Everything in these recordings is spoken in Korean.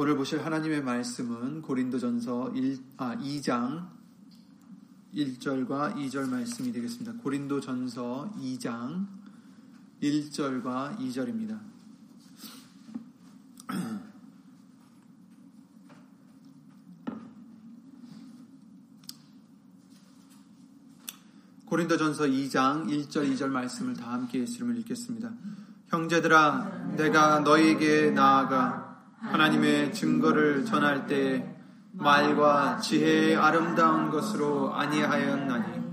오늘 보실 하나님의 말씀은 고린도전서 1, 아, 2장 1절과 2절 말씀이 되겠습니다. 고린도전서 2장 1절과 2절입니다. 고린도전서 2장 1절 2절 말씀을 다 함께 예수 이름을 읽겠습니다. 형제들아 내가 너희에게 나아가 하나님의 증거를 전할 때 말과 지혜의 아름다운 것으로 아니하였나니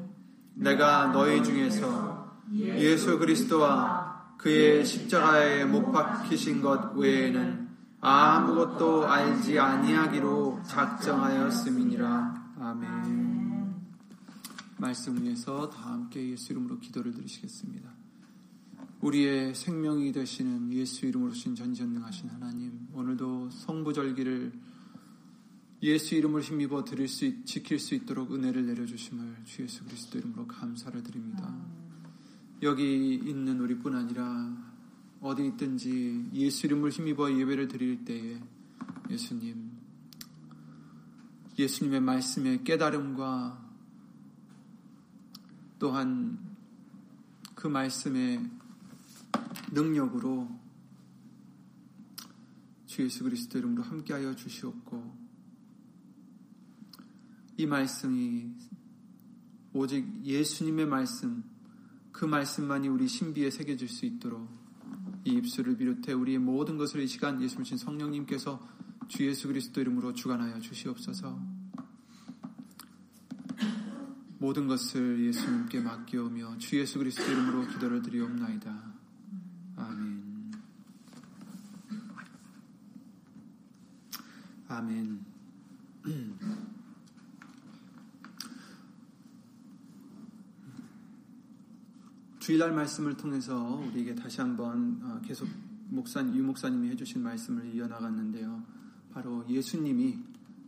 내가 너희 중에서 예수 그리스도와 그의 십자가에 못 박히신 것 외에는 아무것도 알지 아니하기로 작정하였음이니라. 아멘. 말씀 위에서 다 함께 예수 이름으로 기도를 드리시겠습니다. 우리의 생명이 되시는 예수 이름으로 신 전지전능하신 하나님, 오늘도 성부절기를 예수 이름을 힘입어 드릴 수 있, 지킬 수 있도록 은혜를 내려주심을 주 예수 그리스도 이름으로 감사를 드립니다. 여기 있는 우리뿐 아니라 어디 있든지 예수 이름을 힘입어 예배를 드릴 때에 예수님, 예수님의 말씀의 깨달음과 또한 그 말씀의 능력으로 주 예수 그리스도 이름으로 함께하여 주시옵고 이 말씀이 오직 예수님의 말씀 그 말씀만이 우리 신비에 새겨질 수 있도록 이 입술을 비롯해 우리의 모든 것을 이 시간 예수님 신 성령님께서 주 예수 그리스도 이름으로 주관하여 주시옵소서. 모든 것을 예수님께 맡기오며 주 예수 그리스도 이름으로 기도를 드리옵나이다. 아멘. 아멘. 주일날 말씀을 통해서 우리에게 다시 한번 어, 계속 목사 유 목사님이 해주신 말씀을 이어나갔는데요. 바로 예수님이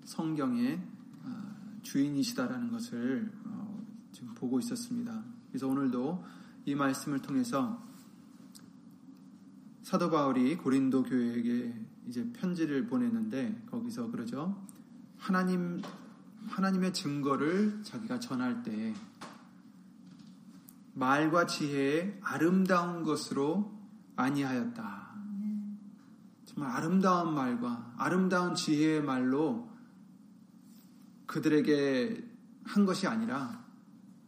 성경의 어, 주인이시다라는 것을 어, 지금 보고 있었습니다. 그래서 오늘도 이 말씀을 통해서 사도 바울이 고린도 교회에게 이제 편지를 보냈는데 거기서 그러죠. 하나님 하나님의 증거를 자기가 전할 때 말과 지혜의 아름다운 것으로 아니하였다. 정말 아름다운 말과 아름다운 지혜의 말로 그들에게 한 것이 아니라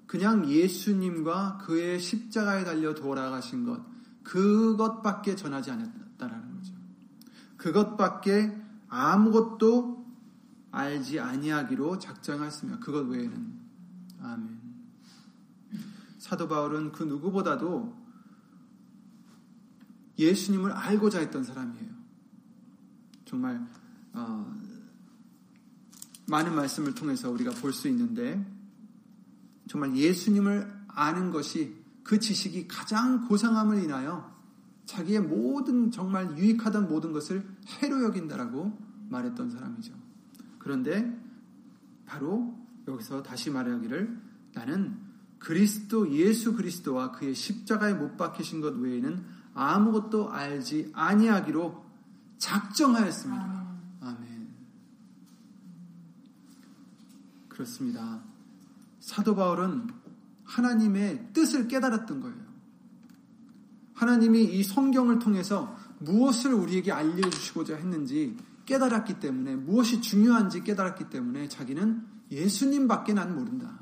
그냥 예수님과 그의 십자가에 달려 돌아가신 것, 그것밖에 전하지 않았다라는 거죠. 그것밖에 아무것도 알지 아니하기로 작정했으며 그것 외에는 아멘. 사도 바울은 그 누구보다도 예수님을 알고자 했던 사람이에요. 정말 어, 많은 말씀을 통해서 우리가 볼 수 있는데 정말 예수님을 아는 것이 그 지식이 가장 고상함을 인하여 자기의 모든 정말 유익하던 모든 것을 해로 여긴다라고 말했던 사람이죠. 그런데 바로 여기서 다시 말하기를 나는 그리스도 예수 그리스도와 그의 십자가에 못 박히신 것 외에는 아무것도 알지 아니하기로 작정하였습니다. 아멘. 그렇습니다. 사도 바울은 하나님의 뜻을 깨달았던 거예요. 하나님이 이 성경을 통해서 무엇을 우리에게 알려주시고자 했는지 깨달았기 때문에 무엇이 중요한지 깨달았기 때문에 자기는 예수님밖에 난 모른다.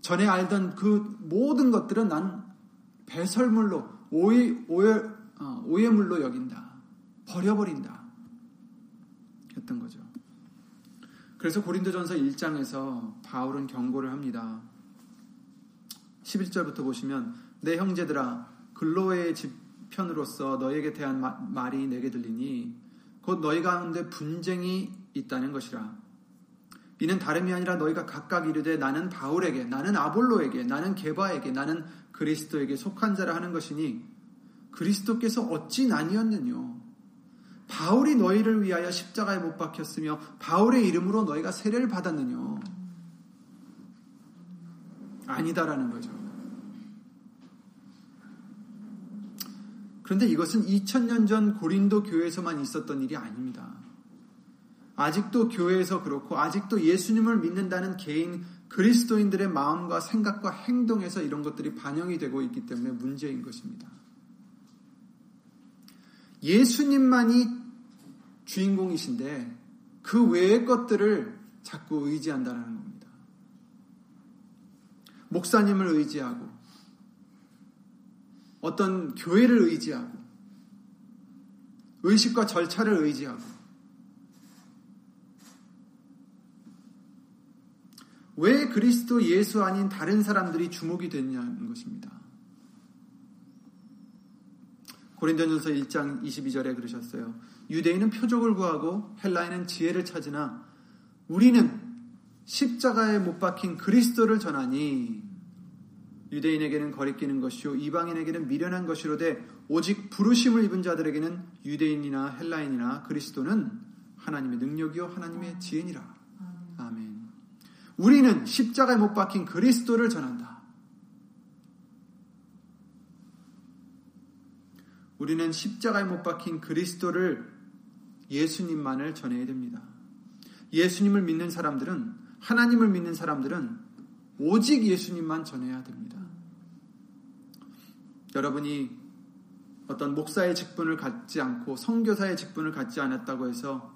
전에 알던 그 모든 것들은 난 배설물로 오해, 오해, 어, 오해물로 여긴다. 버려버린다. 했던 거죠. 그래서 고린도전서 1장에서 바울은 경고를 합니다. 11절부터 보시면 내 형제들아 글로의 집편으로서 너에게 대한 마, 말이 내게 들리니 곧 너희 가운데 분쟁이 있다는 것이라 이는 다름이 아니라 너희가 각각 이르되 나는 바울에게, 나는 아볼로에게, 나는 게바에게, 나는 그리스도에게 속한 자라 하는 것이니 그리스도께서 어찌 나뉘었느뇨? 바울이 너희를 위하여 십자가에 못 박혔으며 바울의 이름으로 너희가 세례를 받았느뇨? 아니다라는 거죠. 그런데 이것은 2000년 전 고린도 교회에서만 있었던 일이 아닙니다. 아직도 교회에서 그렇고 아직도 예수님을 믿는다는 개인 그리스도인들의 마음과 생각과 행동에서 이런 것들이 반영이 되고 있기 때문에 문제인 것입니다. 예수님만이 주인공이신데 그 외의 것들을 자꾸 의지한다는 겁니다. 목사님을 의지하고 어떤 교회를 의지하고 의식과 절차를 의지하고 왜 그리스도 예수 아닌 다른 사람들이 주목이 됐냐는 것입니다. 고린도전서 1장 22절에 그러셨어요. 유대인은 표적을 구하고 헬라인은 지혜를 찾으나 우리는 십자가에 못 박힌 그리스도를 전하니 유대인에게는 거리끼는 것이요 이방인에게는 미련한 것이로되 오직 부르심을 입은 자들에게는 유대인이나 헬라인이나 그리스도는 하나님의 능력이요 하나님의 지혜니라. 아멘. 우리는 십자가에 못 박힌 그리스도를 전한다. 우리는 십자가에 못 박힌 그리스도를 예수님만을 전해야 됩니다. 예수님을 믿는 사람들은 하나님을 믿는 사람들은 오직 예수님만 전해야 됩니다. 여러분이 어떤 목사의 직분을 갖지 않고 성교사의 직분을 갖지 않았다고 해서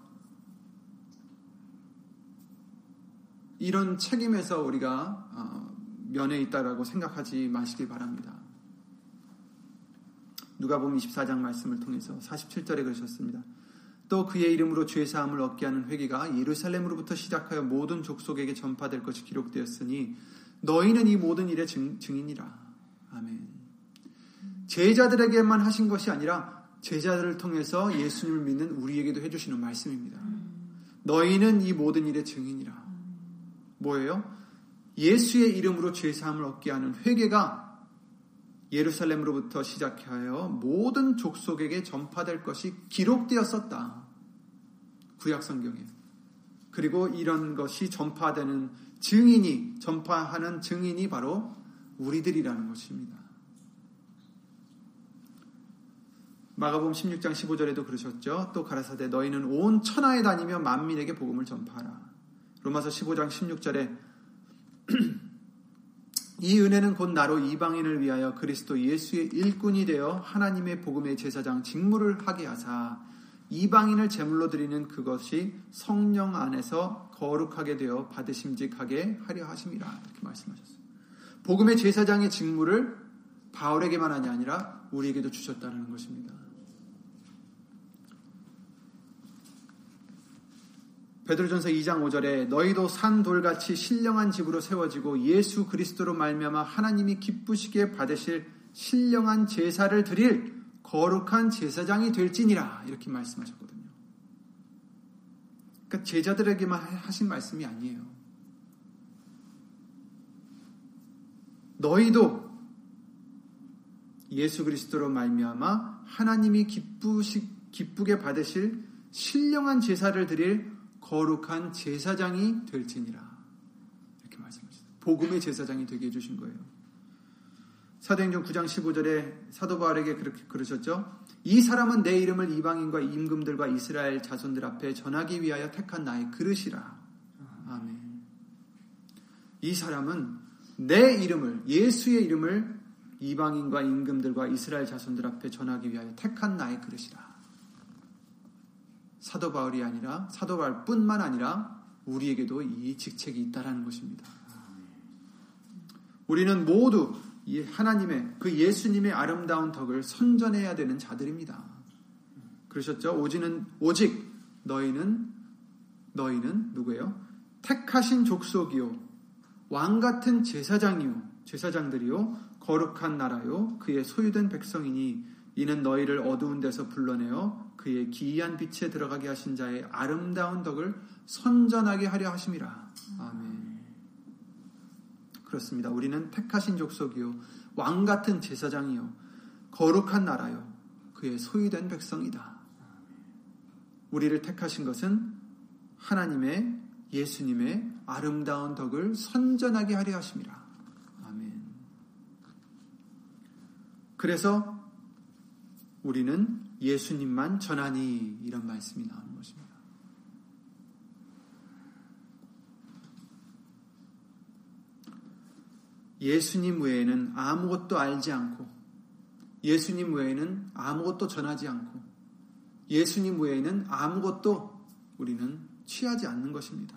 이런 책임에서 우리가 어, 면해 있다라고 생각하지 마시기 바랍니다. 누가 보면 24장 말씀을 통해서 47절에 그러셨습니다. 또 그의 이름으로 죄 사함을 얻게 하는 회개가 예루살렘으로부터 시작하여 모든 족속에게 전파될 것이 기록되었으니 너희는 이 모든 일의 증, 증인이라. 아멘. 제자들에게만 하신 것이 아니라 제자들을 통해서 예수님을 믿는 우리에게도 해주시는 말씀입니다. 너희는 이 모든 일의 증인이라. 뭐예요? 예수의 이름으로 죄사함을 얻게 하는 회개가 예루살렘으로부터 시작하여 모든 족속에게 전파될 것이 기록되었었다. 구약 성경에. 그리고 이런 것이 전파되는 증인이 전파하는 증인이 바로 우리들이라는 것입니다. 마가복음 16장 15절에도 그러셨죠. 또 가라사대 너희는 온 천하에 다니며 만민에게 복음을 전파하라. 로마서 15장 16절에 이 은혜는 곧 나로 이방인을 위하여 그리스도 예수의 일꾼이 되어 하나님의 복음의 제사장 직무를 하게 하사 이방인을 제물로 드리는 그것이 성령 안에서 거룩하게 되어 받으심직하게 하려 하심이라 이렇게 말씀하셨어요. 복음의 제사장의 직무를 바울에게만이 아니라 우리에게도 주셨다는 것입니다. 베드로전서 2장 5절에 너희도 산 돌같이 신령한 집으로 세워지고 예수 그리스도로 말미암아 하나님이 기쁘시게 받으실 신령한 제사를 드릴 거룩한 제사장이 될지니라 이렇게 말씀하셨거든요. 그러니까 제자들에게만 하신 말씀이 아니에요. 너희도 예수 그리스도로 말미암아 하나님이 기쁘시, 기쁘게 받으실 신령한 제사를 드릴 거룩한 제사장이 될지니라. 이렇게 말씀하셨어요. 복음의 제사장이 되게 해주신 거예요. 사도행전 9장 15절에 사도 바울에게 그렇게 그러셨죠. 이 사람은 내 이름을 이방인과 임금들과 이스라엘 자손들 앞에 전하기 위하여 택한 나의 그릇이라. 아멘. 이 사람은 내 이름을 예수의 이름을 이방인과 임금들과 이스라엘 자손들 앞에 전하기 위하여 택한 나의 그릇이라. 사도 바울이 아니라 사도 바울뿐만 아니라 우리에게도 이 직책이 있다라는 것입니다. 우리는 모두 하나님의 그 예수님의 아름다운 덕을 선전해야 되는 자들입니다. 그러셨죠? 오지는 오직 너희는 너희는 누구예요? 택하신 족속이요 왕 같은 제사장이요 제사장들이요 거룩한 나라요 그의 소유된 백성이니 이는 너희를 어두운 데서 불러내어 그의 기이한 빛에 들어가게 하신 자의 아름다운 덕을 선전하게 하려 하심이라. 아멘. 그렇습니다. 우리는 택하신 족속이요. 왕 같은 제사장이요. 거룩한 나라요. 그의 소유된 백성이다. 우리를 택하신 것은 하나님의 예수님의 아름다운 덕을 선전하게 하려 하심이라. 아멘. 그래서 우리는 예수님만 전하니 이런 말씀이 나오는 것입니다. 예수님 외에는 아무것도 알지 않고 예수님 외에는 아무것도 전하지 않고 예수님 외에는 아무것도 우리는 취하지 않는 것입니다.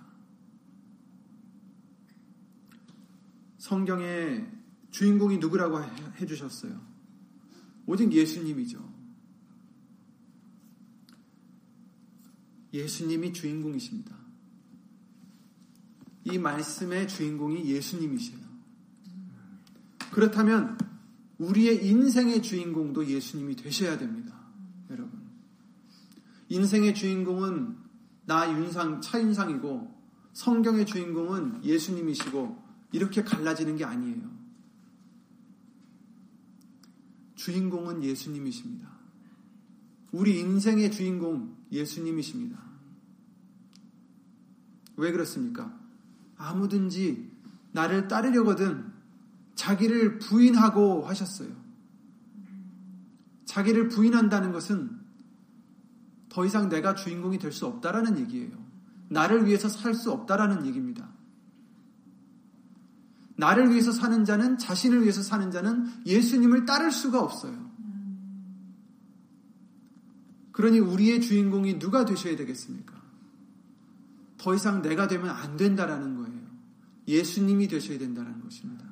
성경의 주인공이 누구라고 해주셨어요? 오직 예수님이죠. 예수님이 주인공이십니다. 이 말씀의 주인공이 예수님이세요. 그렇다면 우리의 인생의 주인공도 예수님이 되셔야 됩니다. 여러분. 인생의 주인공은 나 윤상, 차윤상이고 성경의 주인공은 예수님이시고 이렇게 갈라지는 게 아니에요. 주인공은 예수님이십니다. 우리 인생의 주인공 예수님이십니다. 왜 그렇습니까? 아무든지 나를 따르려거든 자기를 부인하고 하셨어요. 자기를 부인한다는 것은 더 이상 내가 주인공이 될 수 없다라는 얘기예요. 나를 위해서 살 수 없다라는 얘기입니다. 나를 위해서 사는 자는 자신을 위해서 사는 자는 예수님을 따를 수가 없어요. 그러니 우리의 주인공이 누가 되셔야 되겠습니까? 더 이상 내가 되면 안 된다라는 거예요. 예수님이 되셔야 된다는 것입니다.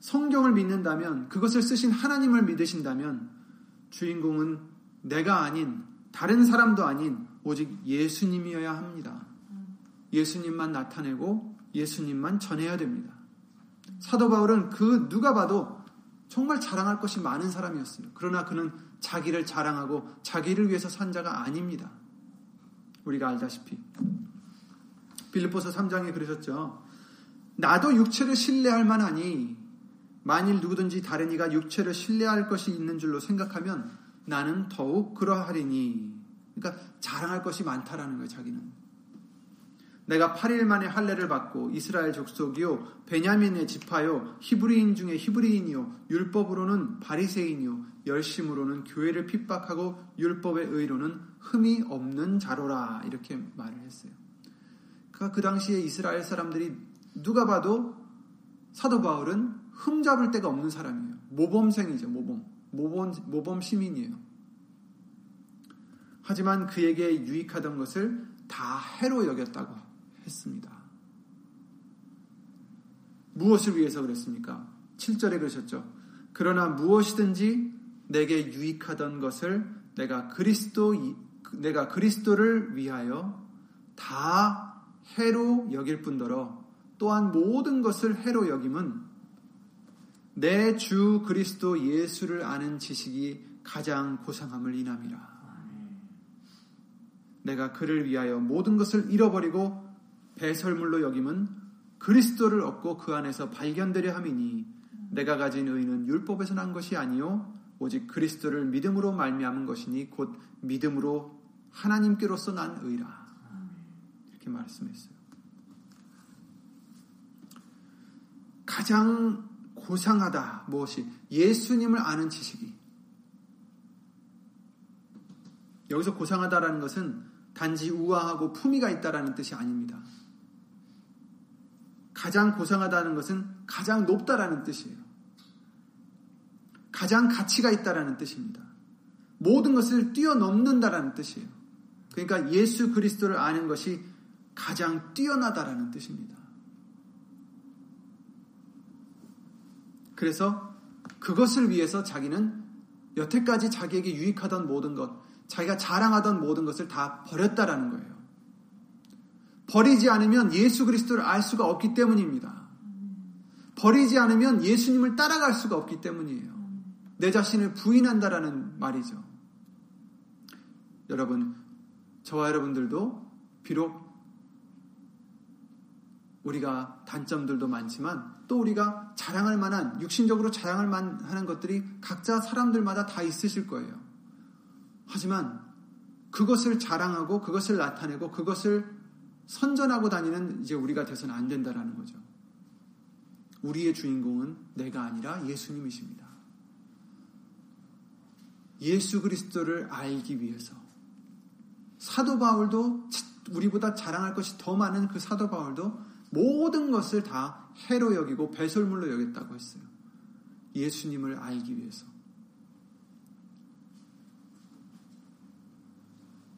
성경을 믿는다면 그것을 쓰신 하나님을 믿으신다면 주인공은 내가 아닌 다른 사람도 아닌 오직 예수님이어야 합니다. 예수님만 나타내고 예수님만 전해야 됩니다. 사도 바울은 그 누가 봐도 정말 자랑할 것이 많은 사람이었어요. 그러나 그는 자기를 자랑하고 자기를 위해서 산 자가 아닙니다. 우리가 알다시피 빌립보서 3장에 그러셨죠. 나도 육체를 신뢰할 만하니 만일 누구든지 다른 이가 육체를 신뢰할 것이 있는 줄로 생각하면 나는 더욱 그러하리니. 그러니까 자랑할 것이 많다라는 거예요, 자기는. 내가 8일 만에 할례를 받고 이스라엘 족속이요 베냐민의 지파요 히브리인 중에 히브리인이요 율법으로는 바리새인이요 열심으로는 교회를 핍박하고 율법의 의로는 흠이 없는 자로라 이렇게 말을 했어요. 그러니까 그 당시에 이스라엘 사람들이 누가 봐도 사도 바울은 흠 잡을 데가 없는 사람이에요. 모범생이죠, 모범. 모범, 모범 시민이에요. 하지만 그에게 유익하던 것을 다 해로 여겼다고 했습니다. 무엇을 위해서 그랬습니까? 7절에 그러셨죠. 그러나 무엇이든지 내게 유익하던 것을 내가 그리스도 내가 그리스도를 위하여 다 해로 여길 뿐더러 또한 모든 것을 해로 여김은 내 주 그리스도 예수를 아는 지식이 가장 고상함을 인함이라. 내가 그를 위하여 모든 것을 잃어버리고 배설물로 여김은 그리스도를 얻고 그 안에서 발견되려 함이니 내가 가진 의는 율법에서 난 것이 아니요 오직 그리스도를 믿음으로 말미암은 것이니 곧 믿음으로 하나님께로서 난 의라 이렇게 말씀했어요. 가장 고상하다 무엇이 예수님을 아는 지식이 여기서 고상하다라는 것은 단지 우아하고 품위가 있다라는 뜻이 아닙니다. 가장 고상하다는 것은 가장 높다라는 뜻이에요. 가장 가치가 있다라는 뜻입니다. 모든 것을 뛰어넘는다라는 뜻이에요. 그러니까 예수 그리스도를 아는 것이 가장 뛰어나다라는 뜻입니다. 그래서 그것을 위해서 자기는 여태까지 자기에게 유익하던 모든 것, 자기가 자랑하던 모든 것을 다 버렸다라는 거예요. 버리지 않으면 예수 그리스도를 알 수가 없기 때문입니다. 버리지 않으면 예수님을 따라갈 수가 없기 때문이에요. 내 자신을 부인한다라는 말이죠. 여러분, 저와 여러분들도 비록 우리가 단점들도 많지만 또 우리가 자랑할 만한 육신적으로 자랑할 만한 것들이 각자 사람들마다 다 있으실 거예요. 하지만 그것을 자랑하고 그것을 나타내고 그것을 선전하고 다니는 이제 우리가 돼서는 안 된다라는 거죠. 우리의 주인공은 내가 아니라 예수님이십니다. 예수 그리스도를 알기 위해서 사도 바울도 우리보다 자랑할 것이 더 많은 그 사도 바울도 모든 것을 다 해로 여기고 배설물로 여겼다고 했어요. 예수님을 알기 위해서.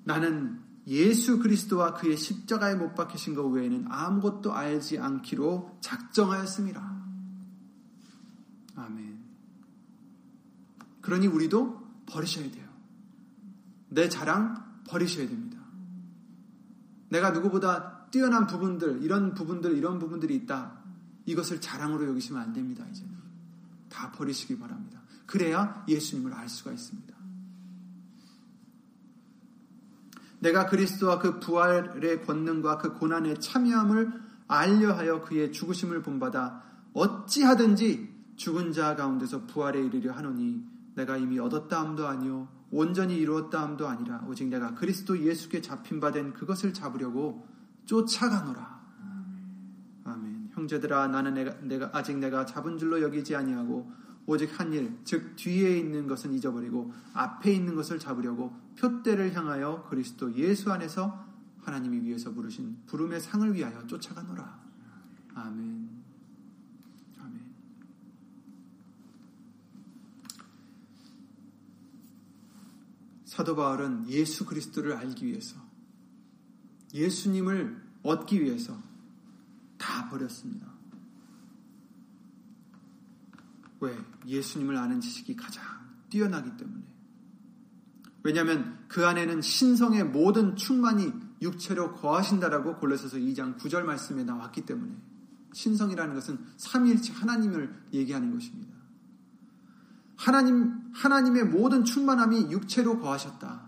나는 예수 그리스도와 그의 십자가에 못 박히신 것 외에는 아무것도 알지 않기로 작정하였습니다. 아멘. 그러니 우리도 버리셔야 돼요. 내 자랑 버리셔야 됩니다. 내가 누구보다 뛰어난 부분들, 이런 부분들, 이런 부분들이 있다. 이것을 자랑으로 여기시면 안 됩니다, 이제는. 다 버리시기 바랍니다. 그래야 예수님을 알 수가 있습니다. 내가 그리스도와 그 부활의 권능과 그 고난의 참여함을 알려하여 그의 죽으심을 본받아 어찌하든지 죽은 자 가운데서 부활에 이르려 하노니 내가 이미 얻었다 함도 아니요 온전히 이루었다 함도 아니라 오직 내가 그리스도 예수께 잡힌 바 된 그것을 잡으려고 쫓아가노라. 아멘. 형제들아 나는 내가, 내가 아직 내가 잡은 줄로 여기지 아니하고 오직 한 일, 즉 뒤에 있는 것은 잊어버리고 앞에 있는 것을 잡으려고 표대를 향하여 그리스도 예수 안에서 하나님이 위해서 부르신 부름의 상을 위하여 쫓아가노라. 아멘. 아멘. 사도 바울은 예수 그리스도를 알기 위해서 예수님을 얻기 위해서 다 버렸습니다. 왜? 예수님을 아는 지식이 가장 뛰어나기 때문에. 왜냐하면 그 안에는 신성의 모든 충만이 육체로 거하신다라고 골로새서 2장 9절 말씀에 나왔기 때문에 신성이라는 것은 삼위일체 하나님을 얘기하는 것입니다. 하나님 하나님의 모든 충만함이 육체로 거하셨다.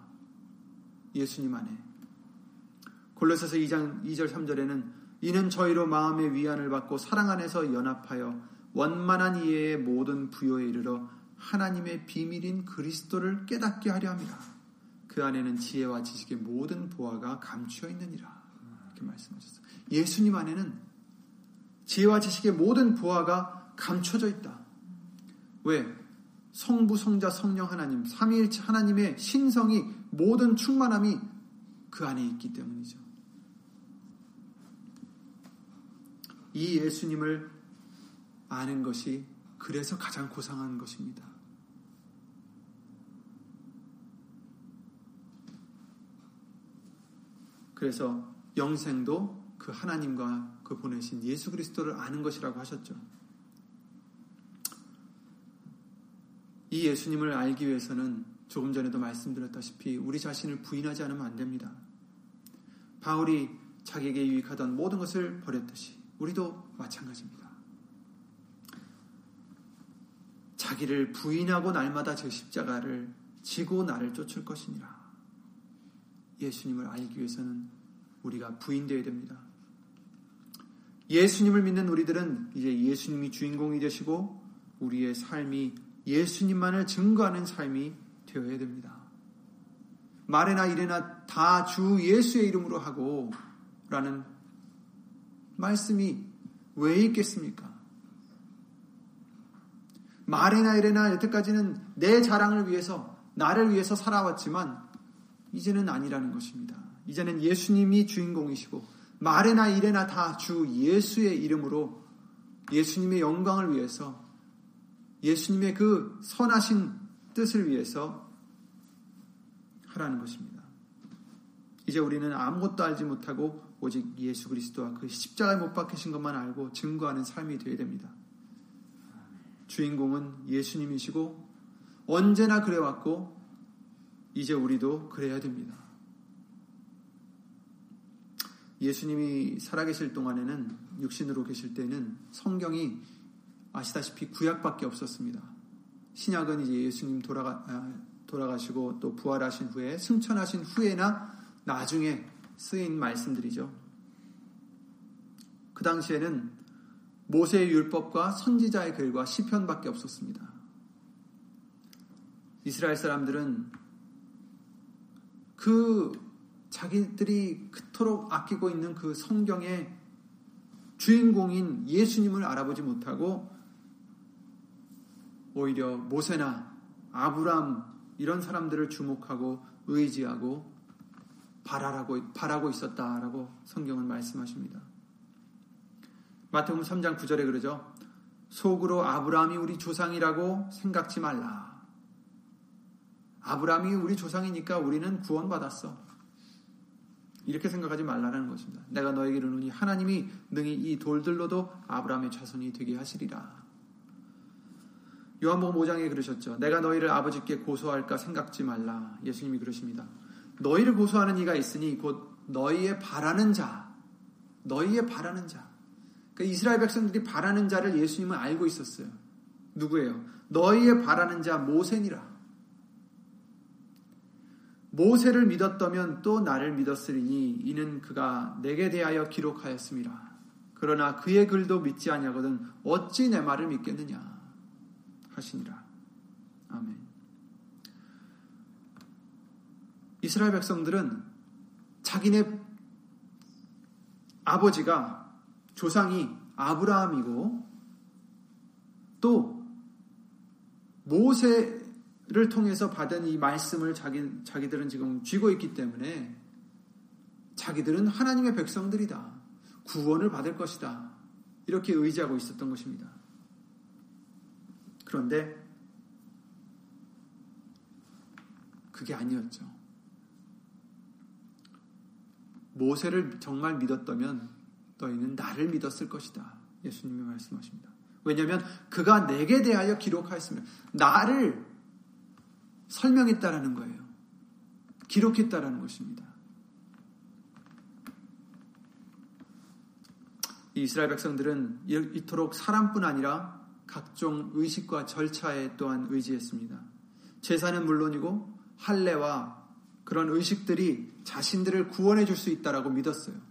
예수님 안에. 골로새서 2장 2절 3절에는 이는 저희로 마음의 위안을 받고 사랑 안에서 연합하여 원만한 이해의 모든 부여에 이르러 하나님의 비밀인 그리스도를 깨닫게 하려 합니다. 그 안에는 지혜와 지식의 모든 보화가 감추어 있느니라. 이렇게 말씀하셨어요. 예수님 안에는 지혜와 지식의 모든 보화가 감춰져 있다. 왜? 성부, 성자, 성령 하나님, 삼위일체 하나님의 신성이 모든 충만함이 그 안에 있기 때문이죠. 이 예수님을 아는 것이 그래서 가장 고상한 것입니다. 그래서 영생도 그 하나님과 그 보내신 예수 그리스도를 아는 것이라고 하셨죠. 이 예수님을 알기 위해서는 조금 전에도 말씀드렸다시피 우리 자신을 부인하지 않으면 안 됩니다. 바울이 자기에게 유익하던 모든 것을 버렸듯이 우리도 마찬가지입니다. 자기를 부인하고 날마다 제 십자가를 지고 나를 쫓을 것이니라. 예수님을 알기 위해서는 우리가 부인되어야 됩니다. 예수님을 믿는 우리들은 이제 예수님이 주인공이 되시고 우리의 삶이 예수님만을 증거하는 삶이 되어야 됩니다. 말이나 이래나 다 주 예수의 이름으로 하고 라는 말씀이 왜 있겠습니까? 말이나 이래나 여태까지는 내 자랑을 위해서 나를 위해서 살아왔지만 이제는 아니라는 것입니다. 이제는 예수님이 주인공이시고 말이나 이래나 다 주 예수의 이름으로 예수님의 영광을 위해서 예수님의 그 선하신 뜻을 위해서 하라는 것입니다. 이제 우리는 아무것도 알지 못하고 오직 예수 그리스도와 그 십자가에 못 박히신 것만 알고 증거하는 삶이 되어야 됩니다. 주인공은 예수님이시고 언제나 그래왔고 이제 우리도 그래야 됩니다. 예수님이 살아계실 동안에는 육신으로 계실 때는 성경이 아시다시피 구약밖에 없었습니다. 신약은 이제 예수님 돌아가, 아, 돌아가시고 또 부활하신 후에 승천하신 후에나 나중에 쓰인 말씀들이죠. 그 당시에는 모세의 율법과 선지자의 글과 시편밖에 없었습니다. 이스라엘 사람들은 그 자기들이 그토록 아끼고 있는 그 성경의 주인공인 예수님을 알아보지 못하고 오히려 모세나 아브람 이런 사람들을 주목하고 의지하고 바라라고, 바라고 있었다라고 성경은 말씀하십니다. 마태복음 3장 9절에 그러죠. 속으로 아브라함이 우리 조상이라고 생각지 말라. 아브라함이 우리 조상이니까 우리는 구원받았어. 이렇게 생각하지 말라는 것입니다. 내가 너에게 이르노니 하나님이 능히 이 돌들로도 아브라함의 자손이 되게 하시리라. 요한복음 5장에 그러셨죠. 내가 너희를 아버지께 고소할까 생각지 말라. 예수님이 그러십니다. 너희를 고소하는 이가 있으니 곧 너희의 바라는 자, 너희의 바라는 자. 그러니까 이스라엘 백성들이 바라는 자를 예수님은 알고 있었어요. 누구예요? 너희의 바라는 자 모세니라. 모세를 믿었다면 또 나를 믿었으리니 이는 그가 내게 대하여 기록하였습니다. 그러나 그의 글도 믿지 아니하거든 어찌 내 말을 믿겠느냐 하시니라. 아멘. 이스라엘 백성들은 자기네 아버지가 조상이 아브라함이고 또 모세 를 통해서 받은 이 말씀을 자기, 자기들은 지금 쥐고 있기 때문에 자기들은 하나님의 백성들이다. 구원을 받을 것이다. 이렇게 의지하고 있었던 것입니다. 그런데 그게 아니었죠. 모세를 정말 믿었다면 너희는 나를 믿었을 것이다. 예수님이 말씀하십니다. 왜냐하면 그가 내게 대하여 기록하였습니다. 나를 설명했다라는 거예요. 기록했다라는 것입니다. 이스라엘 백성들은 이토록 사람뿐 아니라 각종 의식과 절차에 또한 의지했습니다. 제사는 물론이고 할례와 그런 의식들이 자신들을 구원해 줄 수 있다라고 믿었어요.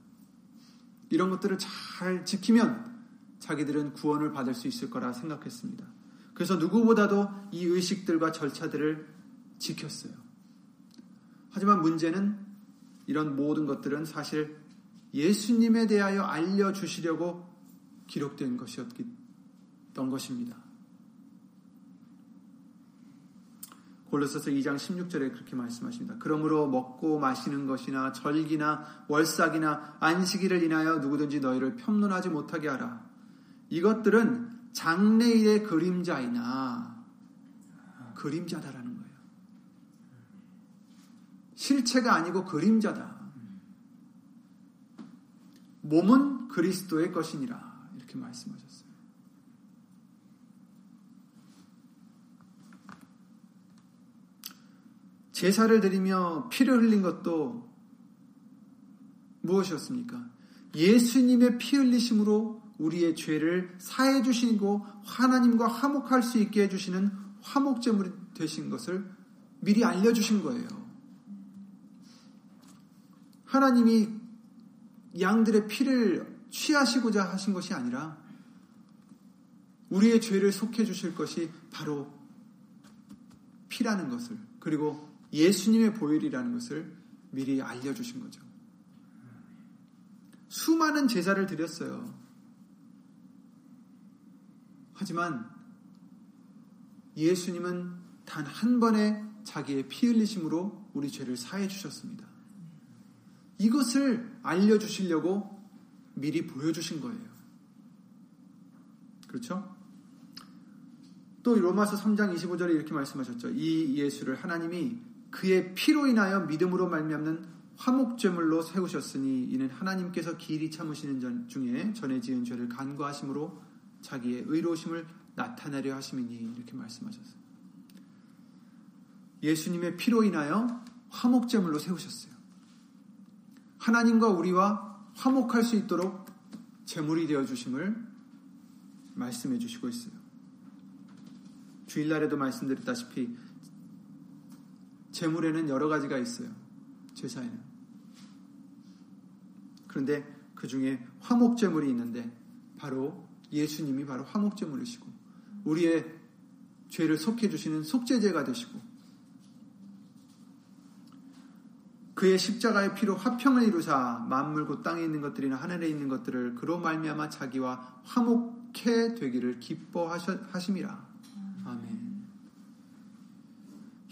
이런 것들을 잘 지키면 자기들은 구원을 받을 수 있을 거라 생각했습니다. 그래서 누구보다도 이 의식들과 절차들을 지켰어요. 하지만 문제는 이런 모든 것들은 사실 예수님에 대하여 알려주시려고 기록된 것이었던 것입니다. 골로새서 2장 16절에 그렇게 말씀하십니다. 그러므로 먹고 마시는 것이나 절기나 월삭이나 안식일을 인하여 누구든지 너희를 평론하지 못하게 하라. 이것들은 장래일의 그림자이나 그림자다라는 실체가 아니고 그림자다. 몸은 그리스도의 것이니라. 이렇게 말씀하셨어요. 제사를 드리며 피를 흘린 것도 무엇이었습니까? 예수님의 피 흘리심으로 우리의 죄를 사해 주시고 하나님과 화목할 수 있게 해 주시는 화목 제물이 되신 것을 미리 알려 주신 거예요. 하나님이 양들의 피를 취하시고자 하신 것이 아니라 우리의 죄를 속해 주실 것이 바로 피라는 것을 그리고 예수님의 보혈이라는 것을 미리 알려주신 거죠. 수많은 제사를 드렸어요. 하지만 예수님은 단 한 번의 자기의 피 흘리심으로 우리 죄를 사해 주셨습니다. 이것을 알려주시려고 미리 보여주신 거예요. 그렇죠? 또 로마서 3장 25절에 이렇게 말씀하셨죠. 이 예수를 하나님이 그의 피로 인하여 믿음으로 말미암는 화목제물로 세우셨으니 이는 하나님께서 길이 참으시는 전 중에 전에 지은 죄를 간과하심으로 자기의 의로우심을 나타내려 하심이니 이렇게 말씀하셨어요. 예수님의 피로 인하여 화목제물로 세우셨어요. 하나님과 우리와 화목할 수 있도록 제물이 되어 주심을 말씀해 주시고 있어요. 주일날에도 말씀드렸다시피 제물에는 여러 가지가 있어요. 제사에는. 그런데 그 중에 화목제물이 있는데 바로 예수님이 바로 화목제물이시고 우리의 죄를 속해 주시는 속죄제가 되시고 그의 십자가의 피로 화평을 이루사 만물 곧 땅에 있는 것들이나 하늘에 있는 것들을 그로 말미암아 자기와 화목해 되기를 기뻐하심이라. 아멘.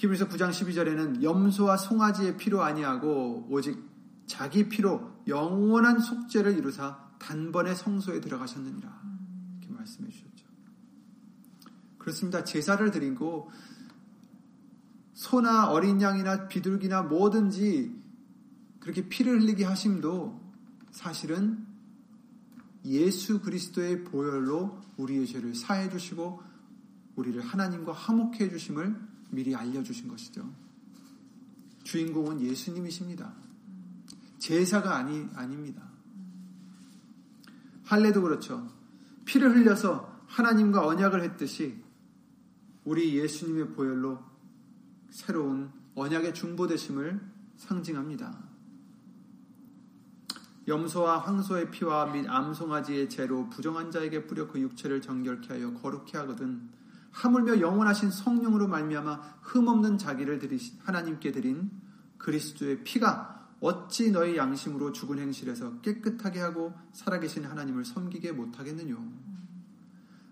히브리서 9장 12절에는 염소와 송아지의 피로 아니하고 오직 자기 피로 영원한 속죄를 이루사 단번에 성소에 들어가셨느니라. 이렇게 말씀해 주셨죠. 그렇습니다. 제사를 드리고 소나 어린 양이나 비둘기나 뭐든지 그렇게 피를 흘리게 하심도 사실은 예수 그리스도의 보혈로 우리의 죄를 사해 주시고 우리를 하나님과 화목해 주심을 미리 알려 주신 것이죠. 주인공은 예수님이십니다. 제사가 아니 아닙니다. 할례도 그렇죠. 피를 흘려서 하나님과 언약을 했듯이 우리 예수님의 보혈로 새로운 언약의 중보되심을 상징합니다. 염소와 황소의 피와 및 암송아지의 죄로 부정한 자에게 뿌려 그 육체를 정결케 하여 거룩케 하거든 하물며 영원하신 성령으로 말미암아 흠없는 자기를 드리신 하나님께 드린 그리스도의 피가 어찌 너희 양심으로 죽은 행실에서 깨끗하게 하고 살아계신 하나님을 섬기게 못하겠느뇨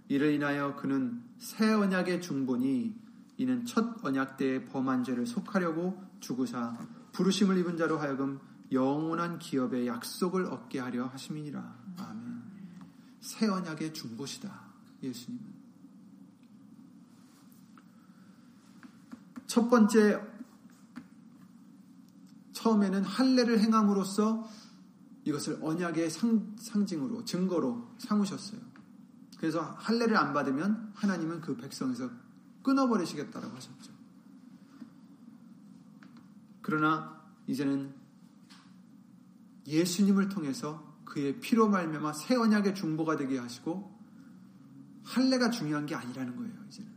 이를 인하여 그는 새 언약의 중본이 이는 첫 언약 때의 범한 죄를 속하려고 죽으사 부르심을 입은 자로 하여금 영원한 기업의 약속을 얻게 하려 하심이니라. 아멘. 새 언약의 중보시다. 예수님은. 첫 번째 처음에는 할례를 행함으로써 이것을 언약의 상, 상징으로 증거로 삼으셨어요. 그래서 할례를 안 받으면 하나님은 그 백성에서 끊어버리시겠다라고 하셨죠. 그러나 이제는 예수님을 통해서 그의 피로 말미암아 새 언약의 중보가 되게 하시고 할례가 중요한 게 아니라는 거예요. 이제는.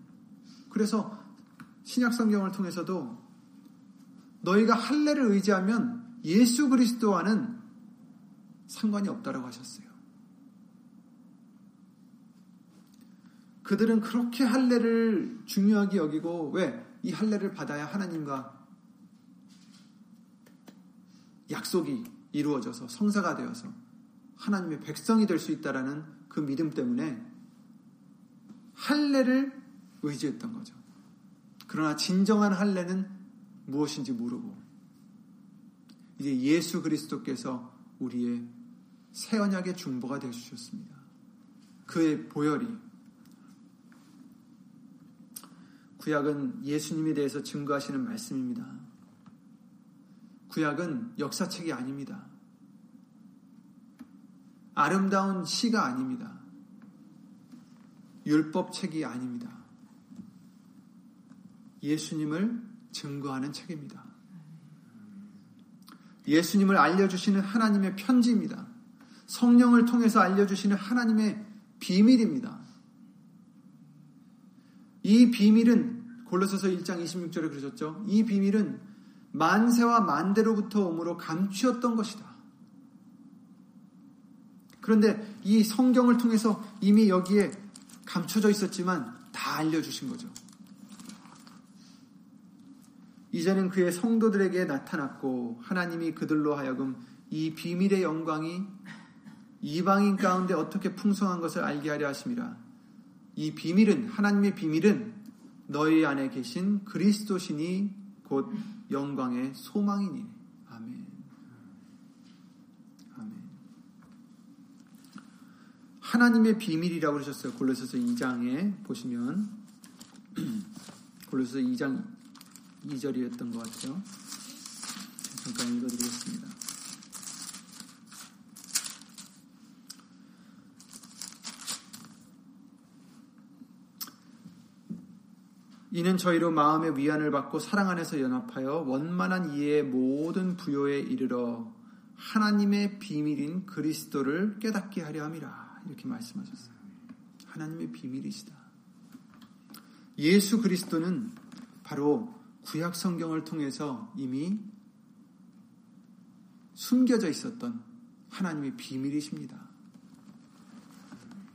그래서 신약 성경을 통해서도 너희가 할례를 의지하면 예수 그리스도와는 상관이 없다라고 하셨어요. 그들은 그렇게 할례를 중요하게 여기고 왜 이 할례를 받아야 하나님과 약속이 이루어져서 성사가 되어서 하나님의 백성이 될 수 있다라는 그 믿음 때문에 할례를 의지했던 거죠. 그러나 진정한 할례는 무엇인지 모르고 이제 예수 그리스도께서 우리의 새 언약의 중보가 되어 주셨습니다. 그의 보혈이 구약은 예수님에 대해서 증거하시는 말씀입니다. 구약은 역사책이 아닙니다. 아름다운 시가 아닙니다. 율법책이 아닙니다. 예수님을 증거하는 책입니다. 예수님을 알려주시는 하나님의 편지입니다. 성령을 통해서 알려주시는 하나님의 비밀입니다. 이 비밀은 골로새서 1장 26절에 그러셨죠. 이 비밀은 만세와 만대로부터 오므로 감추었던 것이다. 그런데 이 성경을 통해서 이미 여기에 감춰져 있었지만 다 알려주신 거죠. 이제는 그의 성도들에게 나타났고 하나님이 그들로 하여금 이 비밀의 영광이 이방인 가운데 어떻게 풍성한 것을 알게 하려 하심이라. 이 비밀은 하나님의 비밀은 너희 안에 계신 그리스도신이 곧 영광의 소망이니. 아멘. 아멘. 하나님의 비밀이라고 그러셨어요. 골로새서 2장에 보시면 골로새서 2장 2절이었던 것 같아요. 잠깐 읽어드리겠습니다. 이는 저희로 마음의 위안을 받고 사랑 안에서 연합하여 원만한 이해의 모든 부요에 이르러 하나님의 비밀인 그리스도를 깨닫게 하려 함이라. 이렇게 말씀하셨어요. 하나님의 비밀이시다. 예수 그리스도는 바로 구약 성경을 통해서 이미 숨겨져 있었던 하나님의 비밀이십니다.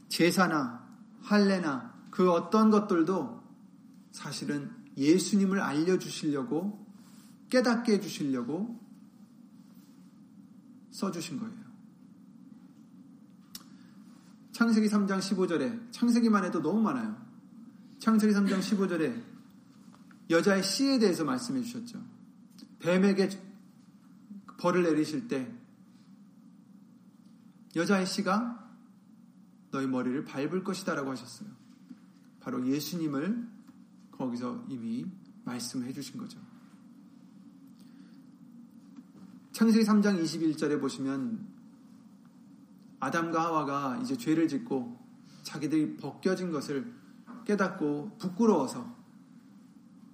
제사나 할례나 그 어떤 것들도 사실은 예수님을 알려주시려고 깨닫게 해주시려고 써주신 거예요. 창세기 3장 15절에 창세기만 해도 너무 많아요. 창세기 3장 15절에 여자의 씨에 대해서 말씀해 주셨죠. 뱀에게 벌을 내리실 때 여자의 씨가 너희 머리를 밟을 것이다라고 하셨어요. 바로 예수님을 거기서 이미 말씀해 주신 거죠. 창세기 3장 21절에 보시면 아담과 하와가 이제 죄를 짓고 자기들이 벗겨진 것을 깨닫고 부끄러워서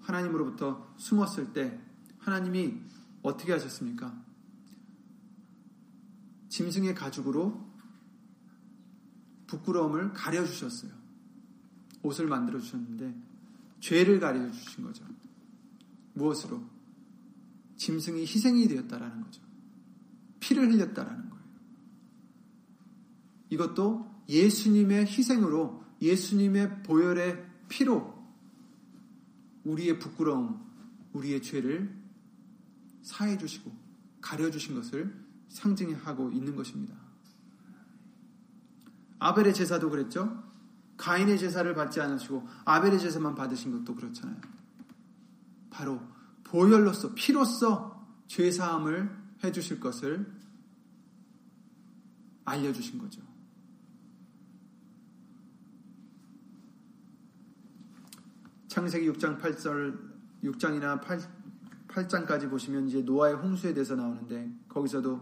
하나님으로부터 숨었을 때 하나님이 어떻게 하셨습니까? 짐승의 가죽으로 부끄러움을 가려주셨어요. 옷을 만들어 주셨는데 죄를 가려 주신 거죠. 무엇으로? 짐승이 희생이 되었다라는 거죠. 피를 흘렸다라는 거예요. 이것도 예수님의 희생으로 예수님의 보혈의 피로 우리의 부끄러움, 우리의 죄를 사해 주시고 가려 주신 것을 상징하고 있는 것입니다. 아벨의 제사도 그랬죠? 가인의 제사를 받지 않으시고 아벨의 제사만 받으신 것도 그렇잖아요. 바로 보혈로서 피로서 죄 사함을 해 주실 것을 알려 주신 거죠. 창세기 6장 8절 6장이나 8, 8장까지 보시면 이제 노아의 홍수에 대해서 나오는데 거기서도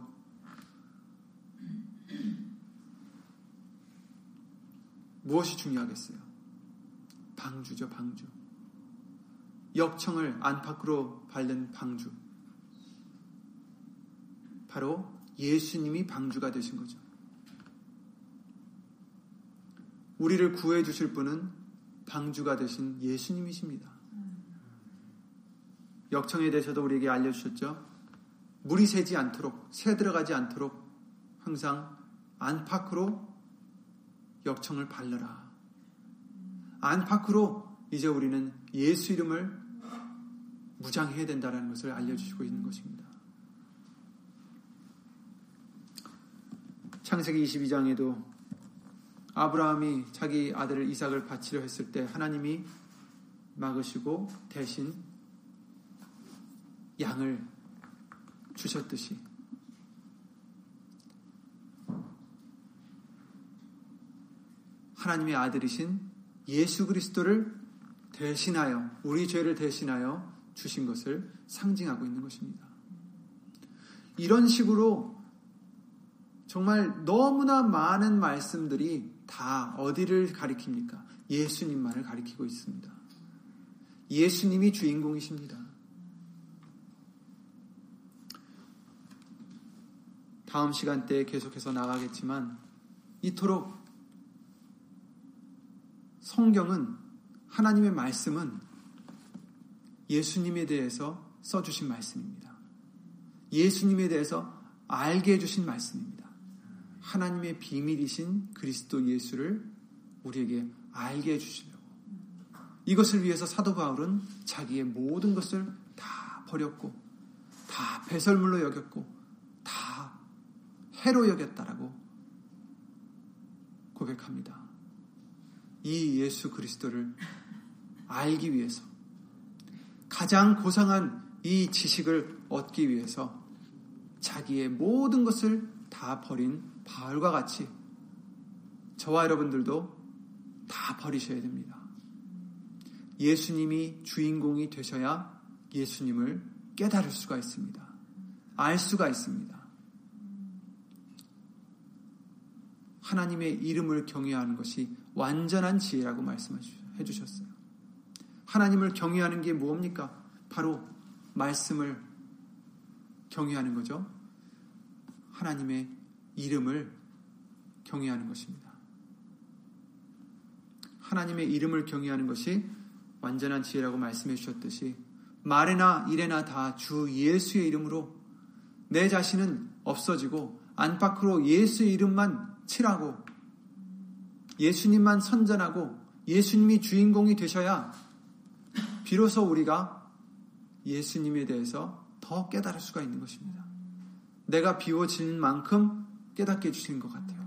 무엇이 중요하겠어요? 방주죠, 방주. 역청을 안팎으로 밟는 방주. 바로 예수님이 방주가 되신 거죠. 우리를 구해 주실 분은 방주가 되신 예수님이십니다. 역청에 대해서도 우리에게 알려주셨죠. 물이 새지 않도록, 새 들어가지 않도록 항상 안팎으로 역청을 발라라. 안팎으로 이제 우리는 예수 이름을 무장해야 된다는 것을 알려주시고 있는 것입니다. 창세기 22장에도 아브라함이 자기 아들을 이삭을 바치려 했을 때 하나님이 막으시고 대신 양을 주셨듯이 하나님의 아들이신 예수 그리스도를 대신하여 우리 죄를 대신하여 주신 것을 상징하고 있는 것입니다. 이런 식으로 정말 너무나 많은 말씀들이 다 어디를 가리킵니까? 예수님만을 가리키고 있습니다. 예수님이 주인공이십니다. 다음 시간대에 계속해서 나가겠지만 이토록 성경은 하나님의 말씀은 예수님에 대해서 써주신 말씀입니다. 예수님에 대해서 알게 해주신 말씀입니다. 하나님의 비밀이신 그리스도 예수를 우리에게 알게 해주시려고. 이것을 위해서 사도 바울은 자기의 모든 것을 다 버렸고, 다 배설물로 여겼고, 다 해로 여겼다라고 고백합니다. 이 예수 그리스도를 알기 위해서 가장 고상한 이 지식을 얻기 위해서 자기의 모든 것을 다 버린 바울과 같이 저와 여러분들도 다 버리셔야 됩니다. 예수님이 주인공이 되셔야 예수님을 깨달을 수가 있습니다. 알 수가 있습니다. 하나님의 이름을 경외하는 것이 완전한 지혜라고 말씀해 주셨어요. 하나님을 경외하는 게 무엇입니까? 바로 말씀을 경외하는 거죠. 하나님의 이름을 경외하는 것입니다. 하나님의 이름을 경외하는 것이 완전한 지혜라고 말씀해 주셨듯이 말에나 일에나 다 주 예수의 이름으로 내 자신은 없어지고 안팎으로 예수의 이름만 칠하고 예수님만 선전하고 예수님이 주인공이 되셔야 비로소 우리가 예수님에 대해서 더 깨달을 수가 있는 것입니다. 내가 비워진 만큼 깨닫게 해주신 것 같아요.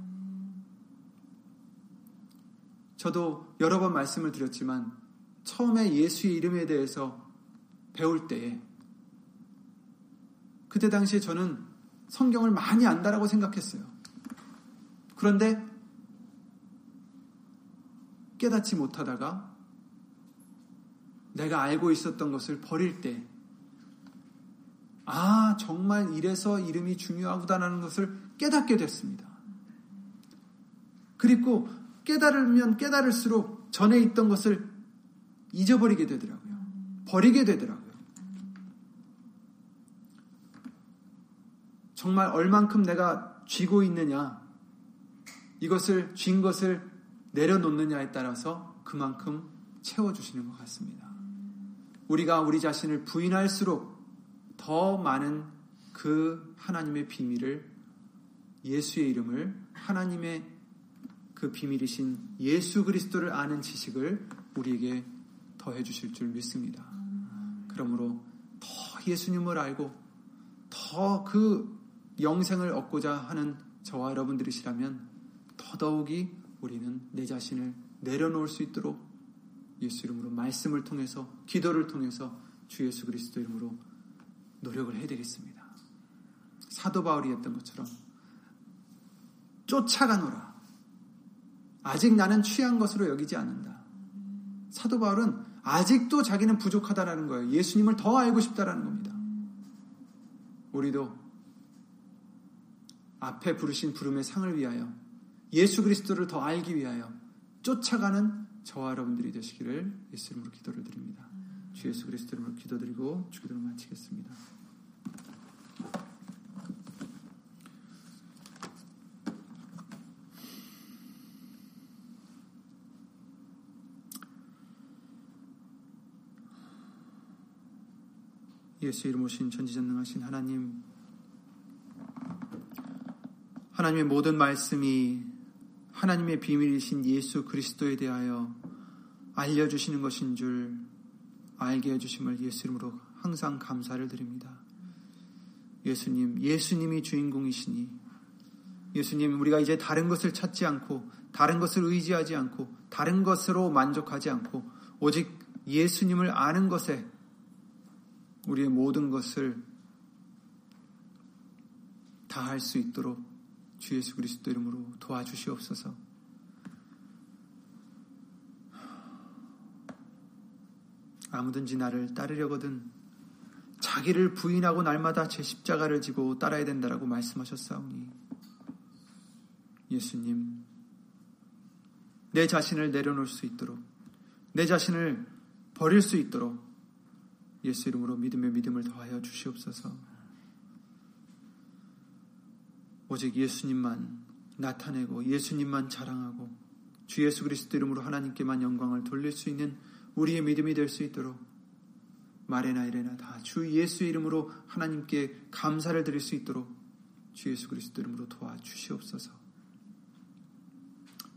저도 여러 번 말씀을 드렸지만 처음에 예수의 이름에 대해서 배울 때에 그때 당시에 저는 성경을 많이 안다라고 생각했어요. 그런데 깨닫지 못하다가 내가 알고 있었던 것을 버릴 때, 아, 정말 이래서 이름이 중요하구나라는 것을 깨닫게 됐습니다. 그리고 깨달으면 깨달을수록 전에 있던 것을 잊어버리게 되더라고요. 버리게 되더라고요. 정말 얼만큼 내가 쥐고 있느냐, 이것을, 쥔 것을 내려놓느냐에 따라서 그만큼 채워주시는 것 같습니다. 우리가 우리 자신을 부인할수록 더 많은 그 하나님의 비밀을 예수의 이름을 하나님의 그 비밀이신 예수 그리스도를 아는 지식을 우리에게 더해 주실 줄 믿습니다. 그러므로 더 예수님을 알고 더 그 영생을 얻고자 하는 저와 여러분들이시라면 더더욱이 우리는 내 자신을 내려놓을 수 있도록 예수 이름으로 말씀을 통해서 기도를 통해서 주 예수 그리스도 이름으로 노력을 해야 되겠습니다. 사도 바울이 했던 것처럼 쫓아가노라. 아직 나는 취한 것으로 여기지 않는다. 사도 바울은 아직도 자기는 부족하다라는 거예요. 예수님을 더 알고 싶다라는 겁니다. 우리도 앞에 부르신 부름의 상을 위하여 예수 그리스도를 더 알기 위하여 쫓아가는 저와 여러분들이 되시기를 예수 이름으로 기도를 드립니다. 주 예수 그리스도 이름으로 기도드리고 주기도를 마치겠습니다. 예수 이름 오신 전지전능하신 하나님 하나님의 모든 말씀이 하나님의 비밀이신 예수 그리스도에 대하여 알려주시는 것인 줄 알게 해주심을 예수 이름으로 항상 감사를 드립니다. 예수님, 예수님이 주인공이시니 예수님, 우리가 이제 다른 것을 찾지 않고 다른 것을 의지하지 않고 다른 것으로 만족하지 않고 오직 예수님을 아는 것에 우리의 모든 것을 다 할 수 있도록 주 예수 그리스도 이름으로 도와주시옵소서. 아무든지 나를 따르려거든 자기를 부인하고 날마다 제 십자가를 지고 따라야 된다라고 말씀하셨사오니 예수님 내 자신을 내려놓을 수 있도록 내 자신을 버릴 수 있도록 예수 이름으로 믿음의 믿음을 더하여 주시옵소서. 오직 예수님만 나타내고 예수님만 자랑하고 주 예수 그리스도 이름으로 하나님께만 영광을 돌릴 수 있는 우리의 믿음이 될 수 있도록 말에나 이래나 다 주 예수 이름으로 하나님께 감사를 드릴 수 있도록 주 예수 그리스도 이름으로 도와주시옵소서.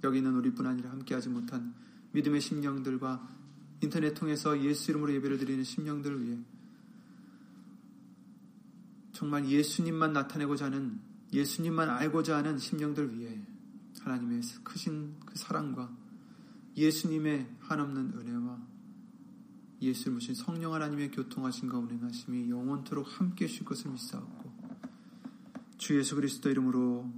여기 있는 우리뿐 아니라 함께하지 못한 믿음의 심령들과 인터넷 통해서 예수 이름으로 예배를 드리는 심령들을 위해 정말 예수님만 나타내고자 하는 예수님만 알고자 하는 심령들 위해 하나님의 크신 그 사랑과 예수님의 한없는 은혜와 예수를 모신 성령 하나님의 교통하신가 운행하심이 영원토록 함께 하실 것을 믿사옵고 주 예수 그리스도 이름으로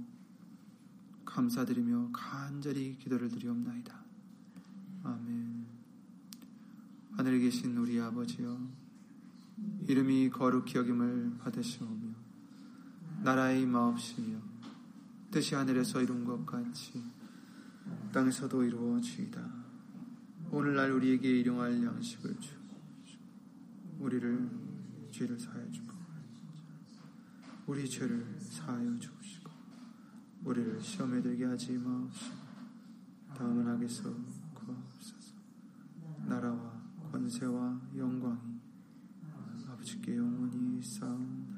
감사드리며 간절히 기도를 드리옵나이다. 아멘. 하늘에 계신 우리 아버지여 이름이 거룩히 여김을 받으시오며 나라의 마옵시며 뜻이 하늘에서 이룬 것 같이 땅에서도 이루어지이다. 오늘날 우리에게 일용할 양식을 주 우리를 죄를 사하여 주고 우리 죄를 사하여 주시고 우리를 시험에 들게 하지 마옵시고 다음은 하게서 구하옵소서. 나라와 권세와 영광이 아버지께 영원히 쌓음